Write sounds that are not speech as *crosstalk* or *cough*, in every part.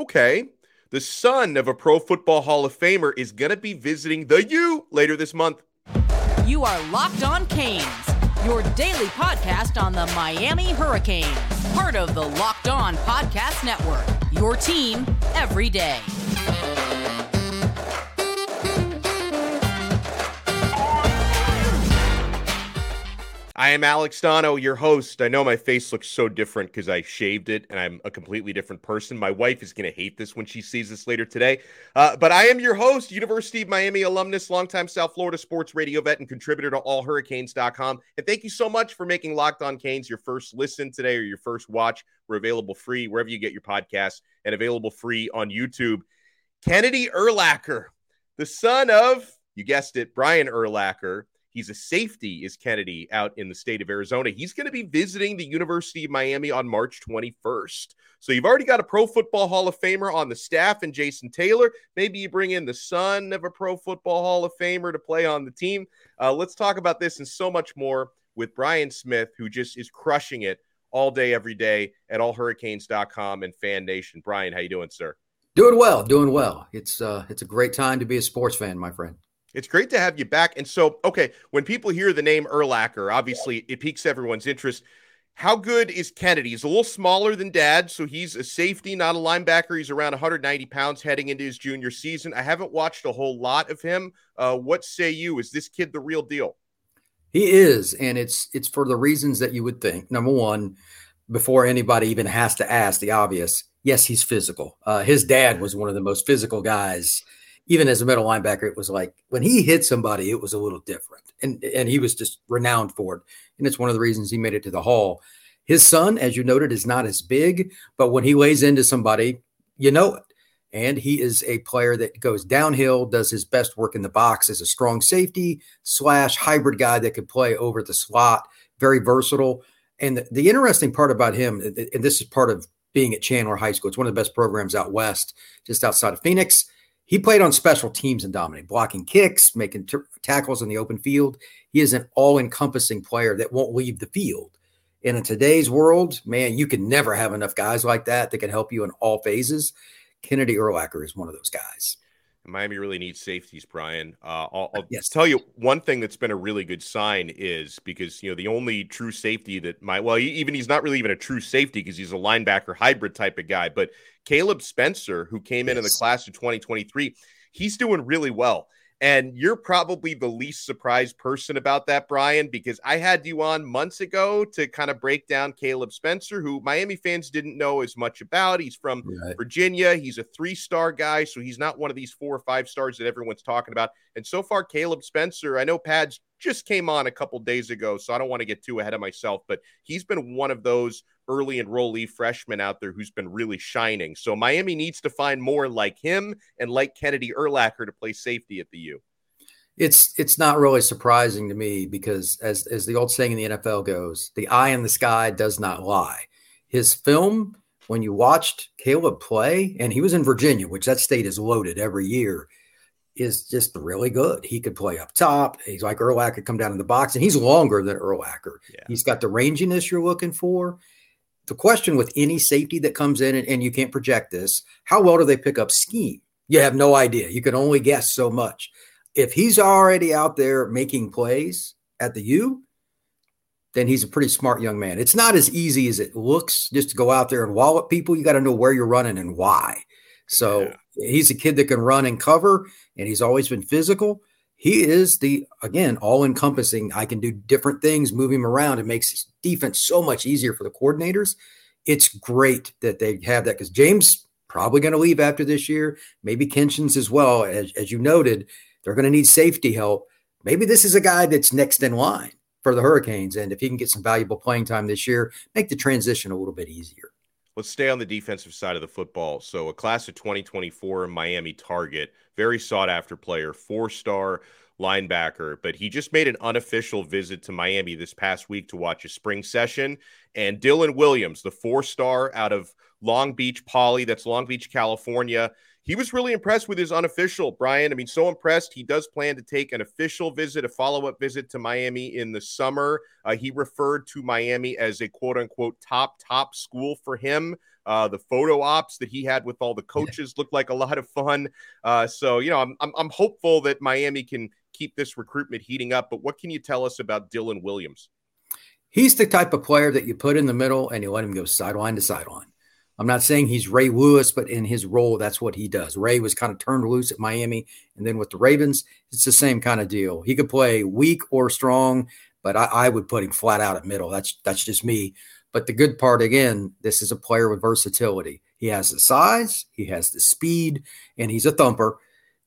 Okay. The son of a Pro Football Hall of Famer is going to be visiting the U later this month. You are Locked On Canes, your daily podcast on the Miami Hurricanes, part of the Locked On Podcast Network. Your team every day. I am Alex Donno, your host. I know my face looks so different because I shaved it and I'm a completely different person. My wife is going to hate this when she sees this later today. Uh, but I am your host, University of Miami alumnus, longtime South Florida sports radio vet, and contributor to allhurricanes.com. And thank you so much for making Locked On Canes your first listen today or your first watch. We're available free wherever you get your podcasts and available free on YouTube. Kennedy Urlacher, the son of, you guessed it, Brian Urlacher He's a safety, is Kennedy out in the state of Arizona. He's going to be visiting the University of Miami on March 21st. So you've already got a Pro Football Hall of Famer on the staff and Jason Taylor. Maybe you bring in the son of a Pro Football Hall of Famer to play on the team. Uh, let's talk about this and so much more with Brian Smith, who just is crushing it all day, every day at allhurricanes.com and Fan Nation. Brian, how you doing, sir? Doing well, doing well. It's uh, it's a great time to be a sports fan, my friend. It's great to have you back. And so, okay, when people hear the name Urlacher, obviously it piques everyone's interest. How good is Kennedy? He's a little smaller than dad, so he's a safety, not a linebacker. He's around 190 pounds heading into his junior season. I haven't watched a whole lot of him. Uh, what say you? Is this kid the real deal? He is, and it's it's for the reasons that you would think. Number one, before anybody even has to ask the obvious, yes, he's physical. Uh, his dad was one of the most physical guys even as a middle linebacker, it was like when he hit somebody, it was a little different. And and he was just renowned for it. And it's one of the reasons he made it to the hall. His son, as you noted, is not as big, but when he lays into somebody, you know it. And he is a player that goes downhill, does his best work in the box as a strong safety slash hybrid guy that could play over the slot, very versatile. And the, the interesting part about him, and this is part of being at Chandler High School, it's one of the best programs out west, just outside of Phoenix he played on special teams and dominated, blocking kicks, making t- tackles in the open field. He is an all encompassing player that won't leave the field. And in today's world, man, you can never have enough guys like that that can help you in all phases. Kennedy Urlacher is one of those guys. Miami really needs safeties, Brian. Uh, I'll, I'll yes. tell you one thing that's been a really good sign is because you know the only true safety that my well even he's not really even a true safety because he's a linebacker hybrid type of guy, but Caleb Spencer who came yes. in in the class of 2023, he's doing really well. And you're probably the least surprised person about that, Brian, because I had you on months ago to kind of break down Caleb Spencer, who Miami fans didn't know as much about. He's from right. Virginia. He's a three star guy, so he's not one of these four or five stars that everyone's talking about. And so far, Caleb Spencer, I know Pads just came on a couple days ago, so I don't want to get too ahead of myself, but he's been one of those early enrollee freshman out there who's been really shining. So Miami needs to find more like him and like Kennedy Urlacher to play safety at the U. It's it's not really surprising to me because as as the old saying in the NFL goes, the eye in the sky does not lie. His film, when you watched Caleb play, and he was in Virginia, which that state is loaded every year is just really good. He could play up top. He's like Urlacher, come down in the box, and he's longer than Urlacher. Yeah. He's got the ranginess you're looking for. The question with any safety that comes in, and, and you can't project this, how well do they pick up scheme? You have no idea. You can only guess so much. If he's already out there making plays at the U, then he's a pretty smart young man. It's not as easy as it looks just to go out there and wallop people. You got to know where you're running and why. So yeah he's a kid that can run and cover, and he's always been physical. He is the again all encompassing. I can do different things, move him around. It makes defense so much easier for the coordinators. It's great that they have that because James probably going to leave after this year. Maybe Kinchens as well, as, as you noted. They're going to need safety help. Maybe this is a guy that's next in line for the Hurricanes, and if he can get some valuable playing time this year, make the transition a little bit easier. Let's stay on the defensive side of the football. So, a class of 2024 Miami target, very sought after player, four star linebacker, but he just made an unofficial visit to Miami this past week to watch a spring session. And Dylan Williams, the four star out of Long Beach Poly, that's Long Beach, California, he was really impressed with his unofficial, Brian. I mean, so impressed. He does plan to take an official visit, a follow up visit to Miami in the summer. Uh, he referred to Miami as a quote unquote top, top school for him. Uh, the photo ops that he had with all the coaches looked like a lot of fun. Uh, so, you know, I'm, I'm, I'm hopeful that Miami can keep this recruitment heating up. But what can you tell us about Dylan Williams? He's the type of player that you put in the middle and you let him go sideline to sideline. I'm not saying he's Ray Lewis, but in his role, that's what he does. Ray was kind of turned loose at Miami, and then with the Ravens, it's the same kind of deal. He could play weak or strong, but I, I would put him flat out at middle. That's that's just me. But the good part again, this is a player with versatility. He has the size, he has the speed, and he's a thumper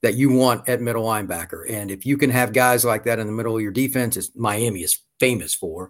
that you want at middle linebacker. And if you can have guys like that in the middle of your defense, as Miami is famous for,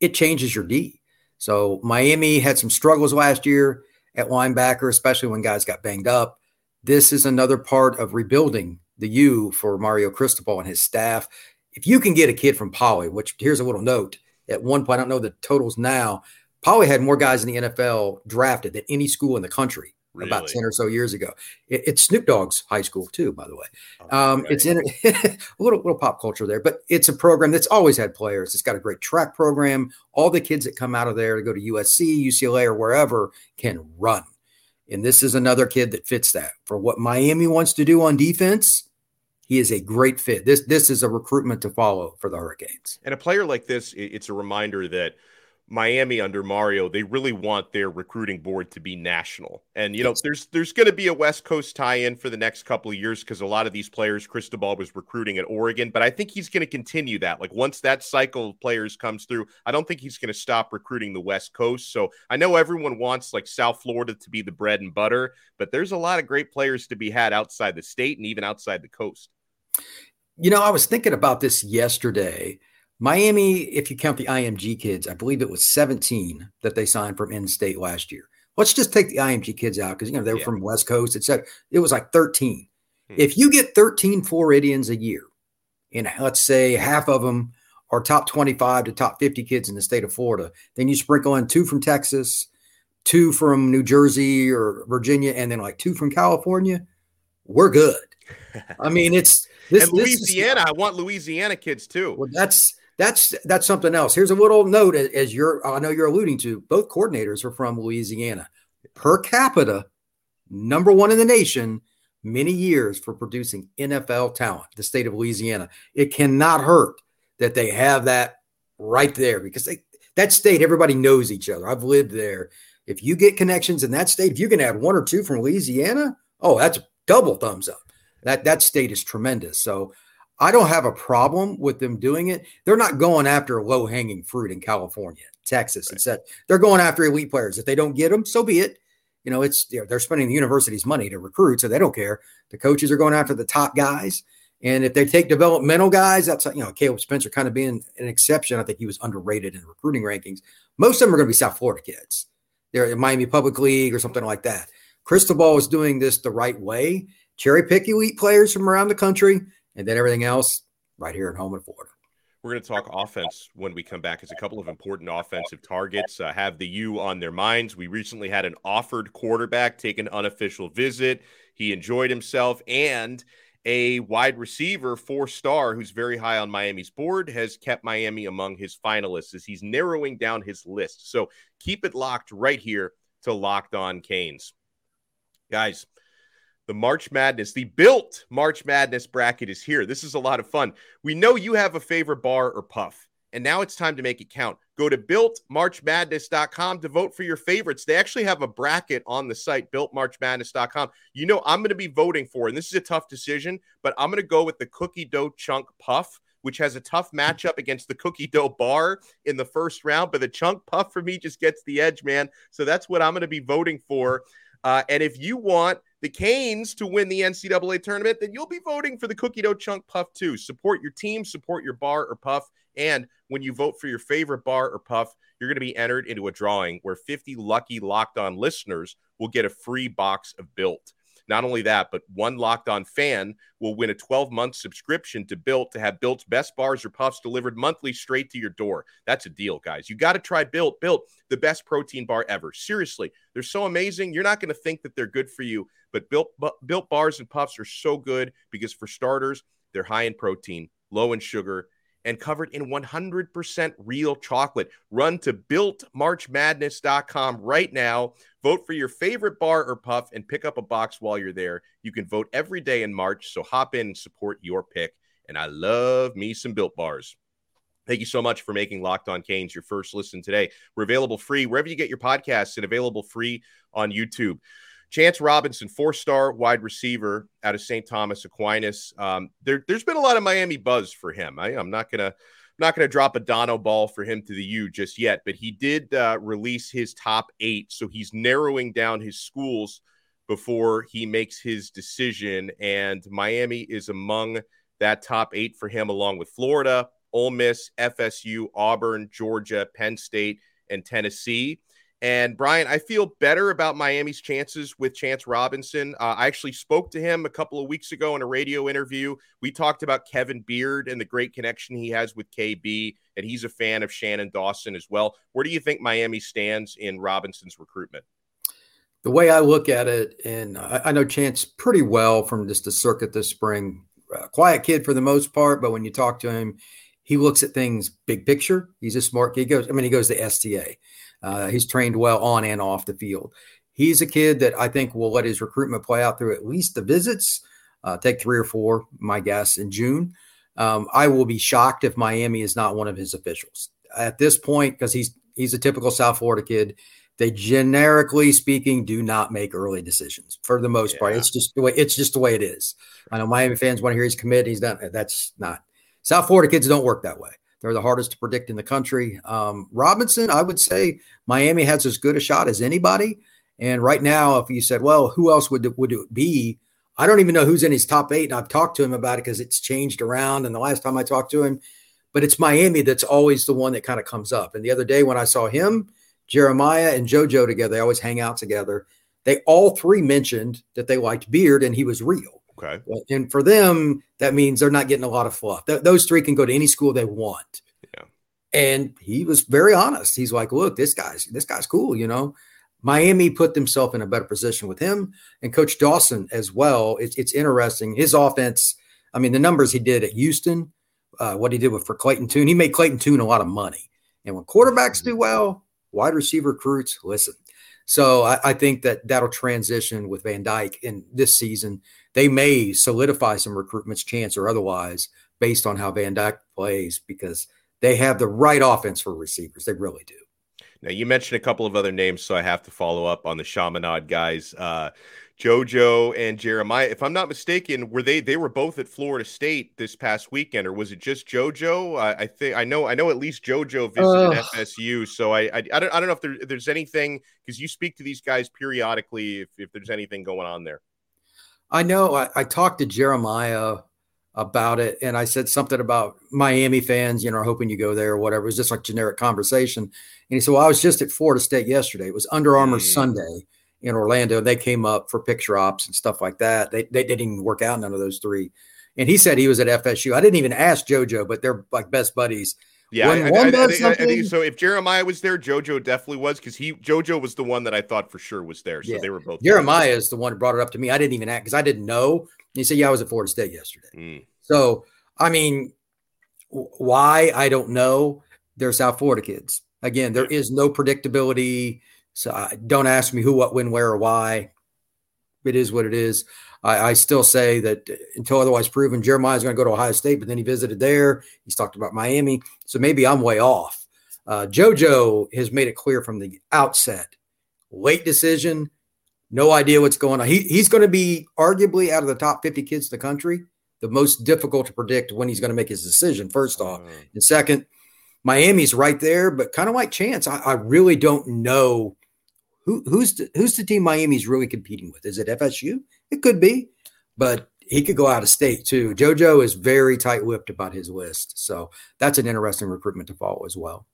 it changes your D. So Miami had some struggles last year at linebacker, especially when guys got banged up. This is another part of rebuilding the U for Mario Cristobal and his staff. If you can get a kid from Poly, which here's a little note at one point, I don't know the totals now. Poly had more guys in the NFL drafted than any school in the country really? about 10 or so years ago. It, it's Snoop Dogg's high school, too, by the way. Oh, um, right. It's in *laughs* a little, little pop culture there, but it's a program that's always had players. It's got a great track program. All the kids that come out of there to go to USC, UCLA, or wherever can run. And this is another kid that fits that. For what Miami wants to do on defense, he is a great fit. This this is a recruitment to follow for the Hurricanes. And a player like this, it's a reminder that – Miami under Mario, they really want their recruiting board to be national. And you know, there's there's going to be a West Coast tie-in for the next couple of years because a lot of these players, Cristobal was recruiting at Oregon, but I think he's going to continue that. Like once that cycle of players comes through, I don't think he's going to stop recruiting the West Coast. So I know everyone wants like South Florida to be the bread and butter, but there's a lot of great players to be had outside the state and even outside the coast. You know, I was thinking about this yesterday Miami, if you count the IMG kids, I believe it was 17 that they signed from in state last year. Let's just take the IMG kids out because you know they were yeah. from West Coast, etc. It was like 13. Hmm. If you get 13 Floridians a year, and let's say half of them are top 25 to top 50 kids in the state of Florida, then you sprinkle in two from Texas, two from New Jersey or Virginia, and then like two from California, we're good. I mean, it's this and Louisiana. This is, I want Louisiana kids too. Well, that's that's that's something else. Here's a little note as you're I know you're alluding to. Both coordinators are from Louisiana. Per capita, number one in the nation, many years for producing NFL talent. The state of Louisiana. It cannot hurt that they have that right there because they, that state everybody knows each other. I've lived there. If you get connections in that state, if you can add one or two from Louisiana, oh, that's double thumbs up. That that state is tremendous. So I don't have a problem with them doing it. They're not going after low hanging fruit in California, Texas, right. etc. They're going after elite players. If they don't get them, so be it. You know, it's you know, they're spending the university's money to recruit, so they don't care. The coaches are going after the top guys. And if they take developmental guys, that's you know Caleb Spencer kind of being an exception. I think he was underrated in recruiting rankings. Most of them are going to be South Florida kids. They're in Miami Public League or something like that. Cristobal is doing this the right way. Cherry pick elite players from around the country and then everything else right here at home in Florida. We're going to talk offense when we come back. As a couple of important offensive targets uh, have the U on their minds. We recently had an offered quarterback take an unofficial visit. He enjoyed himself, and a wide receiver, four star, who's very high on Miami's board, has kept Miami among his finalists as he's narrowing down his list. So keep it locked right here to Locked On Canes. Guys, the March Madness, the built March Madness bracket is here. This is a lot of fun. We know you have a favorite bar or puff, and now it's time to make it count. Go to builtmarchmadness.com to vote for your favorites. They actually have a bracket on the site, builtmarchmadness.com. You know, I'm going to be voting for, and this is a tough decision, but I'm going to go with the cookie dough chunk puff which has a tough matchup against the cookie dough bar in the first round. But the chunk puff for me just gets the edge, man. So that's what I'm going to be voting for. Uh, and if you want the Canes to win the NCAA tournament, then you'll be voting for the cookie dough chunk puff too. Support your team, support your bar or puff. And when you vote for your favorite bar or puff, you're going to be entered into a drawing where 50 lucky locked on listeners will get a free box of built. Not only that, but one locked on fan will win a 12 month subscription to Built to have Built's best bars or puffs delivered monthly straight to your door. That's a deal, guys. You got to try Built. Built, the best protein bar ever. Seriously, they're so amazing. You're not going to think that they're good for you, but Built, Built bars and puffs are so good because, for starters, they're high in protein, low in sugar, and covered in 100% real chocolate. Run to builtmarchmadness.com right now. Vote for your favorite bar or puff and pick up a box while you're there. You can vote every day in March, so hop in and support your pick. And I love me some built bars. Thank you so much for making Locked On Canes your first listen today. We're available free wherever you get your podcasts and available free on YouTube. Chance Robinson, four star wide receiver out of St. Thomas Aquinas. Um, there, has been a lot of Miami buzz for him. I, am not going to. Not going to drop a Donno ball for him to the U just yet, but he did uh, release his top eight. So he's narrowing down his schools before he makes his decision. And Miami is among that top eight for him, along with Florida, Ole Miss, FSU, Auburn, Georgia, Penn State, and Tennessee. And Brian, I feel better about Miami's chances with Chance Robinson. Uh, I actually spoke to him a couple of weeks ago in a radio interview. We talked about Kevin Beard and the great connection he has with KB, and he's a fan of Shannon Dawson as well. Where do you think Miami stands in Robinson's recruitment? The way I look at it, and I, I know Chance pretty well from just the circuit this spring. Uh, quiet kid for the most part, but when you talk to him, he looks at things big picture. He's a smart kid. He goes, I mean, he goes to STA. Uh, he's trained well on and off the field. He's a kid that I think will let his recruitment play out through at least the visits, uh, take three or four, my guess, in June. Um, I will be shocked if Miami is not one of his officials at this point because he's he's a typical South Florida kid. They generically speaking do not make early decisions for the most yeah. part. It's just the way it's just the way it is. I know Miami fans want to hear he's committed. He's done. That's not South Florida kids don't work that way. They're the hardest to predict in the country. Um, Robinson, I would say Miami has as good a shot as anybody. And right now, if you said, well, who else would, would it be? I don't even know who's in his top eight. And I've talked to him about it because it's changed around. And the last time I talked to him, but it's Miami that's always the one that kind of comes up. And the other day when I saw him, Jeremiah and JoJo together, they always hang out together. They all three mentioned that they liked Beard and he was real. Okay. And for them, that means they're not getting a lot of fluff. Th- those three can go to any school they want. Yeah. And he was very honest. He's like, look, this guy's this guy's cool, you know. Miami put themselves in a better position with him and Coach Dawson as well. It's, it's interesting. His offense, I mean, the numbers he did at Houston, uh, what he did with for Clayton Tune, he made Clayton Tune a lot of money. And when quarterbacks do well, wide receiver recruits listen. So I, I, think that that'll transition with Van Dyke in this season. They may solidify some recruitment's chance or otherwise based on how Van Dyke plays because they have the right offense for receivers. They really do. Now you mentioned a couple of other names, so I have to follow up on the Chaminade guys. Uh, JoJo and Jeremiah. If I'm not mistaken, were they they were both at Florida State this past weekend, or was it just JoJo? I, I think I know I know at least JoJo visited uh, FSU. So I, I I, don't I don't know if, there, if there's anything because you speak to these guys periodically. If if there's anything going on there, I know I, I talked to Jeremiah about it, and I said something about Miami fans, you know, hoping you go there or whatever. It was just like generic conversation, and he said, "Well, I was just at Florida State yesterday. It was Under Armour mm. Sunday." in Orlando. They came up for picture ops and stuff like that. They, they didn't even work out none of those three. And he said he was at FSU. I didn't even ask JoJo, but they're like best buddies. Yeah, I, I, I, think, I, think, so. If Jeremiah was there, JoJo definitely was because he JoJo was the one that I thought for sure was there. So yeah. they were both. Jeremiah there. is the one who brought it up to me. I didn't even act because I didn't know. He said, "Yeah, I was at Florida State yesterday." Mm. So I mean, why I don't know. They're South Florida kids. Again, there is no predictability. So uh, don't ask me who, what, when, where, or why. It is what it is. I, I still say that until otherwise proven, Jeremiah is going to go to Ohio State, but then he visited there. He's talked about Miami. So maybe I'm way off. Uh, JoJo has made it clear from the outset late decision, no idea what's going on. He, he's going to be arguably out of the top 50 kids in the country, the most difficult to predict when he's going to make his decision, first off. Uh, and second, Miami's right there, but kind of like Chance, I, I really don't know who, who's the, who's the team Miami's really competing with? Is it FSU? It could be, but he could go out of state too. JoJo is very tight whipped about his list, so that's an interesting recruitment to follow as well.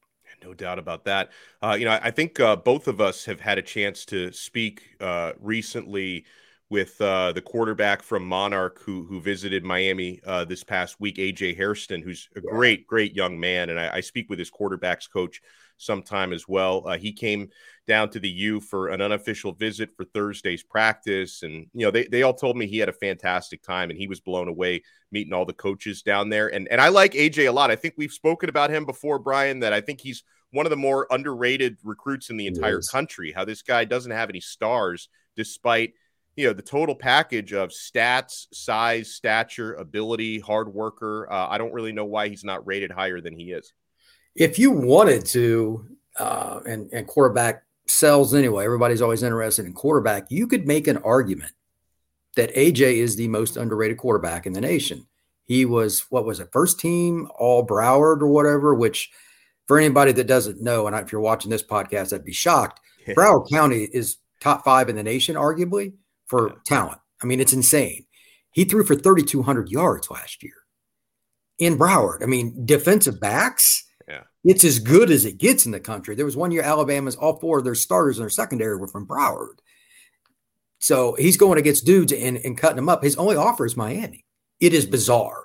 No doubt about that. Uh, you know, I think uh, both of us have had a chance to speak uh, recently with uh, the quarterback from Monarch who who visited Miami uh, this past week, AJ Hairston, who's a great, great young man, and I, I speak with his quarterbacks coach sometime as well. Uh, he came down to the U for an unofficial visit for Thursday's practice, and you know they they all told me he had a fantastic time and he was blown away meeting all the coaches down there. And and I like AJ a lot. I think we've spoken about him before, Brian. That I think he's one of the more underrated recruits in the entire country. How this guy doesn't have any stars despite you know the total package of stats, size, stature, ability, hard worker. Uh, I don't really know why he's not rated higher than he is. If you wanted to, uh, and and quarterback sells anyway. Everybody's always interested in quarterback. You could make an argument that AJ is the most underrated quarterback in the nation. He was what was it, first team All Broward or whatever. Which, for anybody that doesn't know, and if you're watching this podcast, I'd be shocked. *laughs* Broward County is top five in the nation, arguably for yeah. talent. I mean, it's insane. He threw for 3,200 yards last year in Broward. I mean, defensive backs, yeah. it's as good as it gets in the country. There was one year Alabama's all four of their starters in their secondary were from Broward. So he's going against dudes and, and cutting them up. His only offer is Miami. It is bizarre.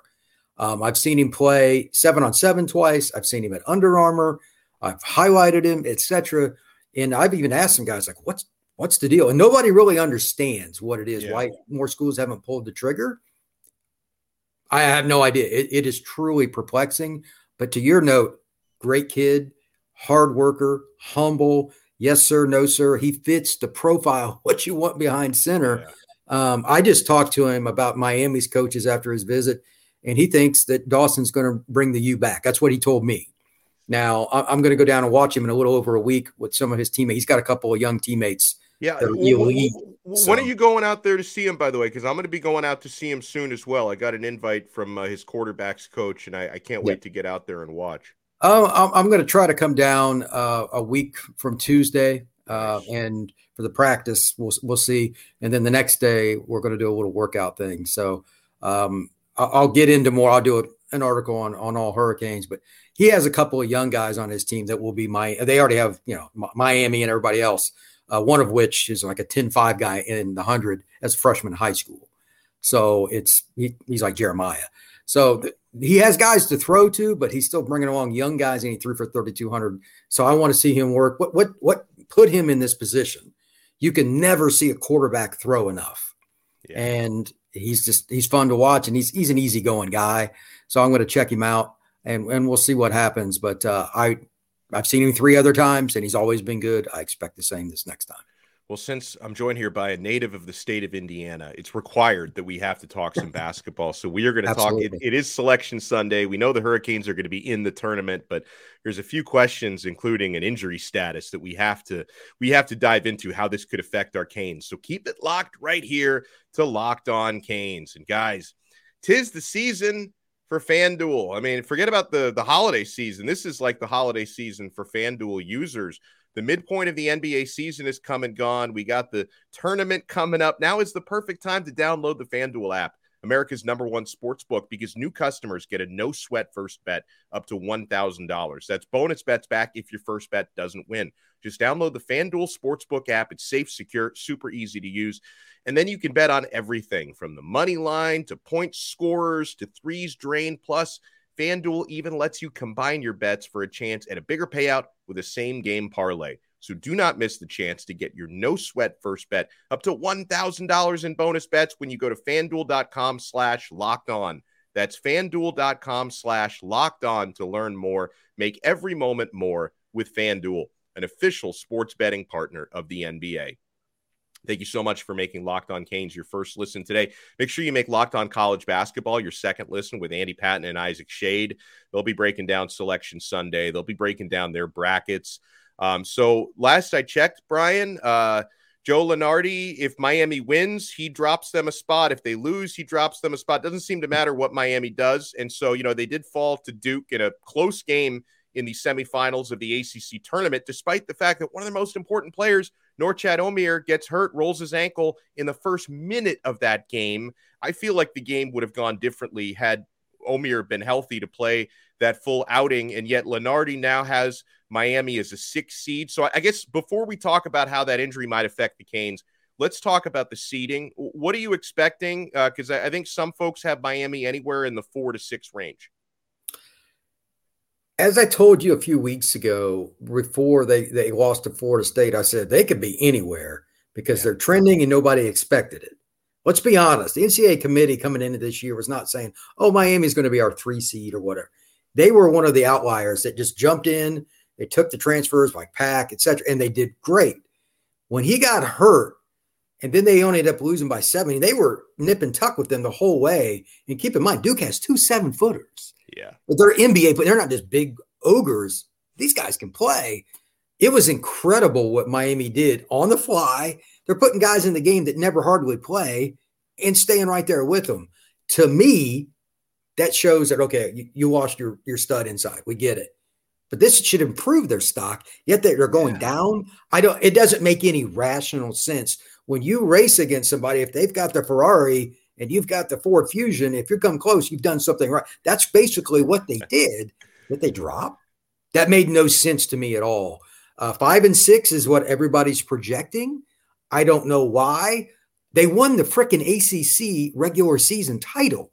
Um, I've seen him play seven on seven twice. I've seen him at Under Armour. I've highlighted him, etc. And I've even asked some guys like, "What's what's the deal? And nobody really understands what it is, yeah. why more schools haven't pulled the trigger. I have no idea. It, it is truly perplexing. But to your note, great kid, hard worker, humble. Yes, sir. No, sir. He fits the profile, *laughs* what you want behind center. Yeah. Um, I just talked to him about Miami's coaches after his visit, and he thinks that Dawson's going to bring the U back. That's what he told me. Now, I'm going to go down and watch him in a little over a week with some of his teammates. He's got a couple of young teammates yeah. Elite, when so. are you going out there to see him, by the way? Because I'm going to be going out to see him soon as well. I got an invite from uh, his quarterbacks coach, and I, I can't wait yeah. to get out there and watch. Oh, I'm, I'm going to try to come down uh, a week from Tuesday, uh, and for the practice, we'll we'll see. And then the next day, we're going to do a little workout thing. So um, I'll, get into more. I'll do an article on on all hurricanes, but he has a couple of young guys on his team that will be my. They already have you know Miami and everybody else uh, one of which is like a 10-5 guy in the 100 as a freshman in high school. So it's he, he's like Jeremiah. So th- he has guys to throw to, but he's still bringing along young guys, and he threw for 3,200. So I want to see him work. What what what put him in this position? You can never see a quarterback throw enough, yeah. and he's just he's fun to watch, and he's he's an easygoing guy. So I'm going to check him out, and and we'll see what happens. But uh, I I've seen him three other times, and he's always been good. I expect the same this next time. Well, since I'm joined here by a native of the state of Indiana, it's required that we have to talk some *laughs* basketball. So we are going to talk. It, it is Selection Sunday. We know the Hurricanes are going to be in the tournament, but there's a few questions, including an injury status, that we have to we have to dive into how this could affect our Canes. So keep it locked right here to Locked On Canes. And guys, tis the season for FanDuel. I mean, forget about the the holiday season. This is like the holiday season for FanDuel users. The midpoint of the NBA season is come and gone. We got the tournament coming up. Now is the perfect time to download the FanDuel app. America's number one sports book because new customers get a no sweat first bet up to $1,000. That's bonus bets back if your first bet doesn't win. Just download the FanDuel Sportsbook app. It's safe, secure, super easy to use. And then you can bet on everything from the money line to point scorers to threes drained. Plus, FanDuel even lets you combine your bets for a chance at a bigger payout with a same game parlay. So do not miss the chance to get your no sweat first bet up to $1,000 in bonus bets when you go to fanduel.com slash locked on. That's fanduel.com slash locked on to learn more. Make every moment more with FanDuel an official sports betting partner of the NBA. Thank you so much for making Locked On Canes your first listen today. Make sure you make Locked On College Basketball your second listen with Andy Patton and Isaac Schade. They'll be breaking down Selection Sunday. They'll be breaking down their brackets. Um, so last I checked, Brian, uh, Joe Lunardi, if Miami wins, he drops them a spot. If they lose, he drops them a spot. Doesn't seem to matter what Miami does. And so, you know, they did fall to Duke in a close game in the semifinals of the ACC tournament, despite the fact that one of the most important players, Norchad Omier, gets hurt, rolls his ankle in the first minute of that game. I feel like the game would have gone differently had Omier been healthy to play that full outing. And yet Lunardi now has Miami as a six seed. So I guess before we talk about how that injury might affect the Canes, let's talk about the seeding. What are you expecting? Because uh, I, I think some folks have Miami anywhere in the four to six range. As I told you a few weeks ago, before they, they lost to Florida State, I said they could be anywhere because yeah. they're trending and nobody expected it. Let's be honest. The NCAA committee coming into this year was not saying, oh, Miami's going to be our three seed or whatever. They were one of the outliers that just jumped in. They took the transfers like Pack, et cetera, and they did great. When he got hurt, and then they only ended up losing by 70, they were nip and tuck with them the whole way. And keep in mind, Duke has two seven footers. Yeah. But they're NBA, but they're not just big ogres. These guys can play. It was incredible what Miami did on the fly they're putting guys in the game that never hardly play and staying right there with them. To me, that shows that okay, you, you lost your your stud inside. We get it. But this should improve their stock. Yet they're going yeah. down. I don't. It doesn't make any rational sense when you race against somebody. If they've got the Ferrari and you've got the Ford Fusion, if you come close, you've done something right. That's basically what they did. That they drop. That made no sense to me at all. Uh, five and six is what everybody's projecting. I don't know why. They won the freaking ACC regular season title.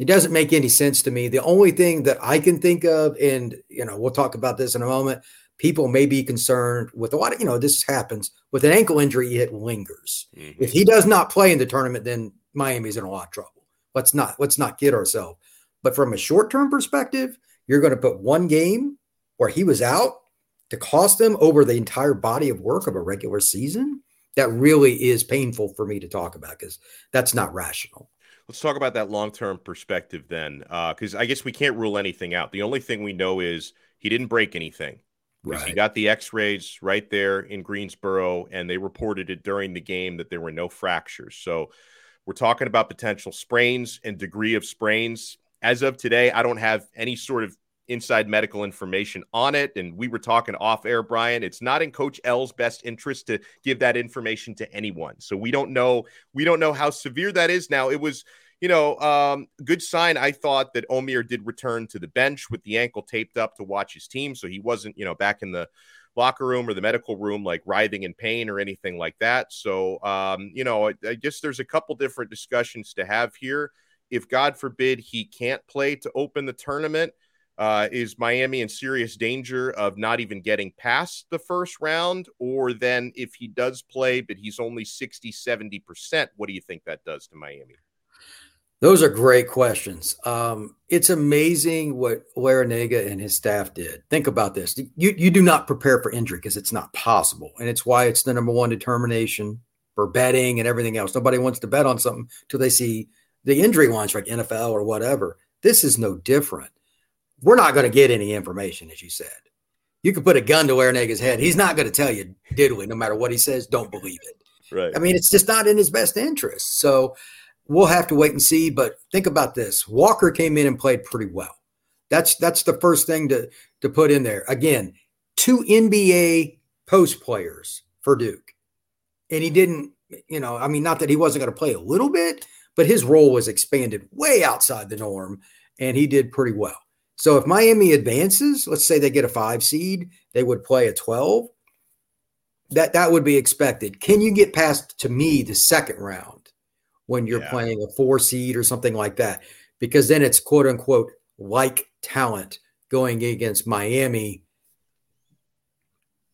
It doesn't make any sense to me. The only thing that I can think of, and you know, we'll talk about this in a moment. People may be concerned with a lot of, you know, this happens with an ankle injury, it lingers. Mm-hmm. If he does not play in the tournament, then Miami's in a lot of trouble. Let's not let's not kid ourselves. But from a short-term perspective, you're going to put one game where he was out to cost them over the entire body of work of a regular season, that really is painful for me to talk about because that's not rational. Let's talk about that long term perspective then, because uh, I guess we can't rule anything out. The only thing we know is he didn't break anything. Right. He got the x rays right there in Greensboro, and they reported it during the game that there were no fractures. So we're talking about potential sprains and degree of sprains. As of today, I don't have any sort of inside medical information on it. And we were talking off air, Brian. It's not in Coach L's best interest to give that information to anyone. So we don't know. We don't know how severe that is. Now it was, you know, um, good sign. I thought that Omier did return to the bench with the ankle taped up to watch his team, so he wasn't, you know, back in the locker room or the medical room like writhing in pain or anything like that. So, um, you know, I, I guess there's a couple different discussions to have here. If God forbid he can't play to open the tournament uh, is Miami in serious danger of not even getting past the first round? Or then if he does play, but he's only 60, 70%, what do you think that does to Miami? Those are great questions. Um, it's amazing what Larrañaga and his staff did. Think about this. You, you do not prepare for injury because it's not possible. And it's why it's the number one determination for betting and everything else. Nobody wants to bet on something till they see the injury lines like NFL or whatever. This is no different we're not going to get any information, as you said. You could put a gun to Larrañaga's head. He's not going to tell you diddly, no matter what he says. Don't believe it. Right. I mean, it's just not in his best interest. So we'll have to wait and see. But think about this: Walker came in and played pretty well. That's that's the first thing to to put in there. Again, two NBA post players for Duke, and he didn't. You know, I mean, not that he wasn't going to play a little bit, but his role was expanded way outside the norm, and he did pretty well. So if Miami advances, let's say they get a five seed, they would play a 12. That that would be expected. Can you get past to me the second round when you're yeah. playing a four seed or something like that? Because then it's quote unquote like talent going against Miami.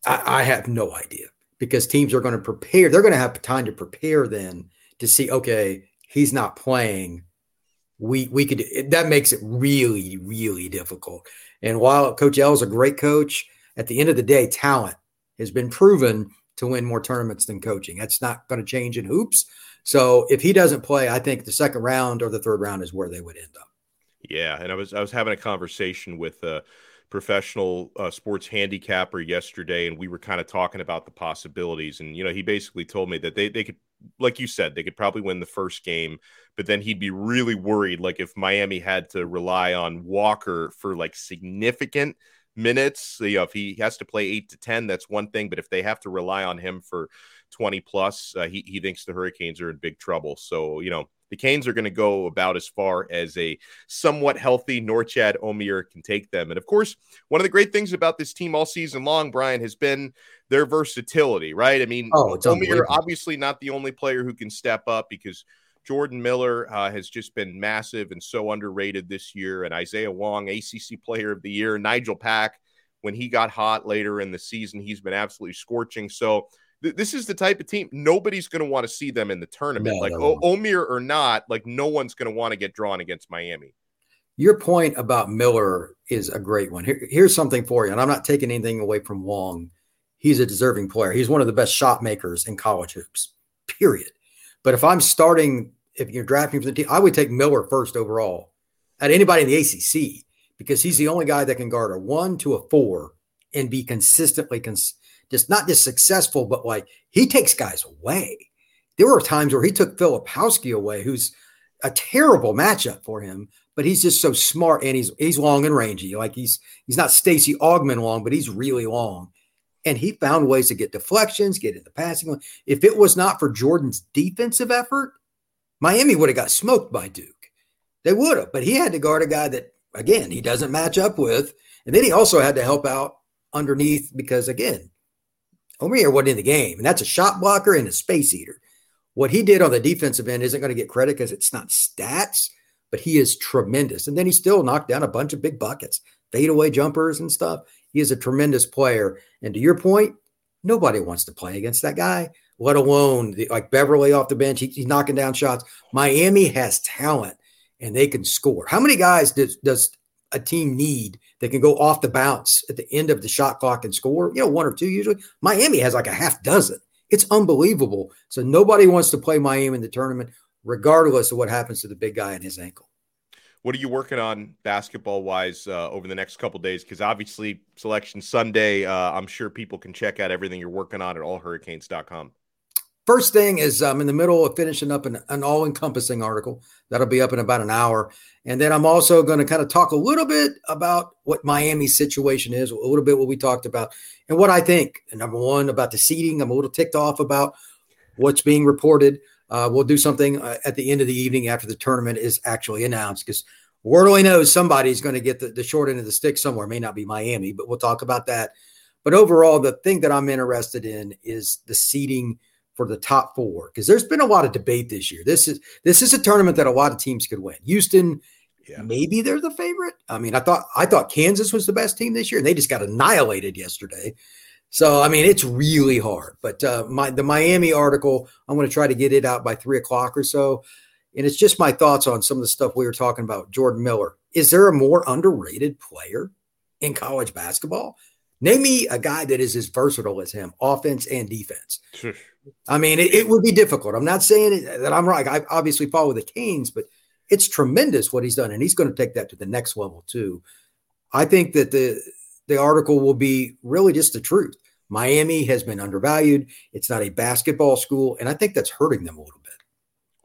I, I have no idea because teams are going to prepare. They're going to have time to prepare then to see, okay, he's not playing we we could that makes it really really difficult. And while Coach L is a great coach, at the end of the day, talent has been proven to win more tournaments than coaching. That's not going to change in hoops. So if he doesn't play, I think the second round or the third round is where they would end up. Yeah, and I was I was having a conversation with a professional uh, sports handicapper yesterday, and we were kind of talking about the possibilities. And you know, he basically told me that they they could like you said, they could probably win the first game, but then he'd be really worried. Like if Miami had to rely on Walker for like significant minutes, you know, if he has to play eight to 10, that's one thing. But if they have to rely on him for 20 plus. Uh, he, he thinks the Hurricanes are in big trouble. So, you know, the Canes are going to go about as far as a somewhat healthy Norchad Omier can take them. And of course, one of the great things about this team all season long, Brian, has been their versatility, right? I mean, oh, Omier obviously not the only player who can step up because Jordan Miller uh, has just been massive and so underrated this year. And Isaiah Wong, ACC Player of the Year, Nigel Pack, when he got hot later in the season, he's been absolutely scorching. So this is the type of team nobody's going to want to see them in the tournament. No, like no. O- Omier or not, like no one's going to want to get drawn against Miami. Your point about Miller is a great one. Here, here's something for you, and I'm not taking anything away from Wong. He's a deserving player. He's one of the best shot makers in college hoops. Period. But if I'm starting, if you're drafting for the team, I would take Miller first overall at anybody in the ACC because he's the only guy that can guard a one to a four and be consistently cons- just not just successful, but like he takes guys away. There were times where he took Filipowski away, who's a terrible matchup for him, but he's just so smart and he's he's long and rangy. Like he's he's not Stacy Augmon long, but he's really long. And he found ways to get deflections, get in the passing. If it was not for Jordan's defensive effort, Miami would have got smoked by Duke. They would have, but he had to guard a guy that, again, he doesn't match up with. And then he also had to help out underneath because, again, Omier wasn't in the game, and that's a shot blocker and a space eater. What he did on the defensive end isn't going to get credit because it's not stats, but he is tremendous. And then he still knocked down a bunch of big buckets, fadeaway jumpers and stuff. He is a tremendous player. And to your point, nobody wants to play against that guy, let alone the, like Beverly off the bench. He, he's knocking down shots. Miami has talent and they can score. How many guys does, does a team need that can go off the bounce at the end of the shot clock and score, you know, one or two usually. Miami has like a half dozen. It's unbelievable. So nobody wants to play Miami in the tournament, regardless of what happens to the big guy and his ankle. What are you working on basketball wise uh, over the next couple days? Because obviously, Selection Sunday, uh, I'm sure people can check out everything you're working on at allhurricanes.com. First thing is I'm in the middle of finishing up an, an all encompassing article that'll be up in about an hour. And then I'm also going to kind of talk a little bit about what Miami's situation is, a little bit what we talked about, and what I think. And number one, about the seating. I'm a little ticked off about what's being reported. Uh, we'll do something uh, at the end of the evening after the tournament is actually announced because word knows somebody's going to get the, the short end of the stick somewhere. It may not be Miami, but we'll talk about that. But overall, the thing that I'm interested in is the seating – for the top four because there's been a lot of debate this year. This is this is a tournament that a lot of teams could win. Houston, yeah. maybe they're the favorite. I mean, I thought I thought Kansas was the best team this year, and they just got annihilated yesterday. So I mean, it's really hard. But uh, my the Miami article, I'm going to try to get it out by three o'clock or so, and it's just my thoughts on some of the stuff we were talking about. Jordan Miller, is there a more underrated player in college basketball? Name me a guy that is as versatile as him, offense and defense. I mean, it, it, would be difficult. I'm not saying that I'm right. I obviously follow the Canes, but it's tremendous what he's done, and he's going to take that to the next level too. I think that the the article will be really just the truth. Miami has been undervalued. It's not a basketball school, and I think that's hurting them a little bit.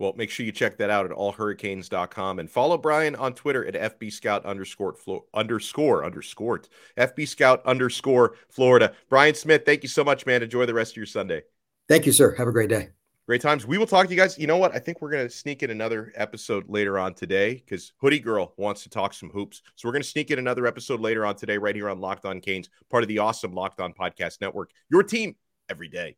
Well, make sure you check that out at allhurricanes.com and follow Brian on Twitter at FB Scout underscore Flo- underscore underscore FB Scout underscore Florida. Brian Smith, thank you so much, man. Enjoy the rest of your Sunday. Thank you, sir. Have a great day. Great times. We will talk to you guys. You know what? I think we're going to sneak in another episode later on today because Hoodie Girl wants to talk some hoops. So we're going to sneak in another episode later on today, right here on Locked On Canes, part of the awesome Locked On Podcast Network. Your team every day.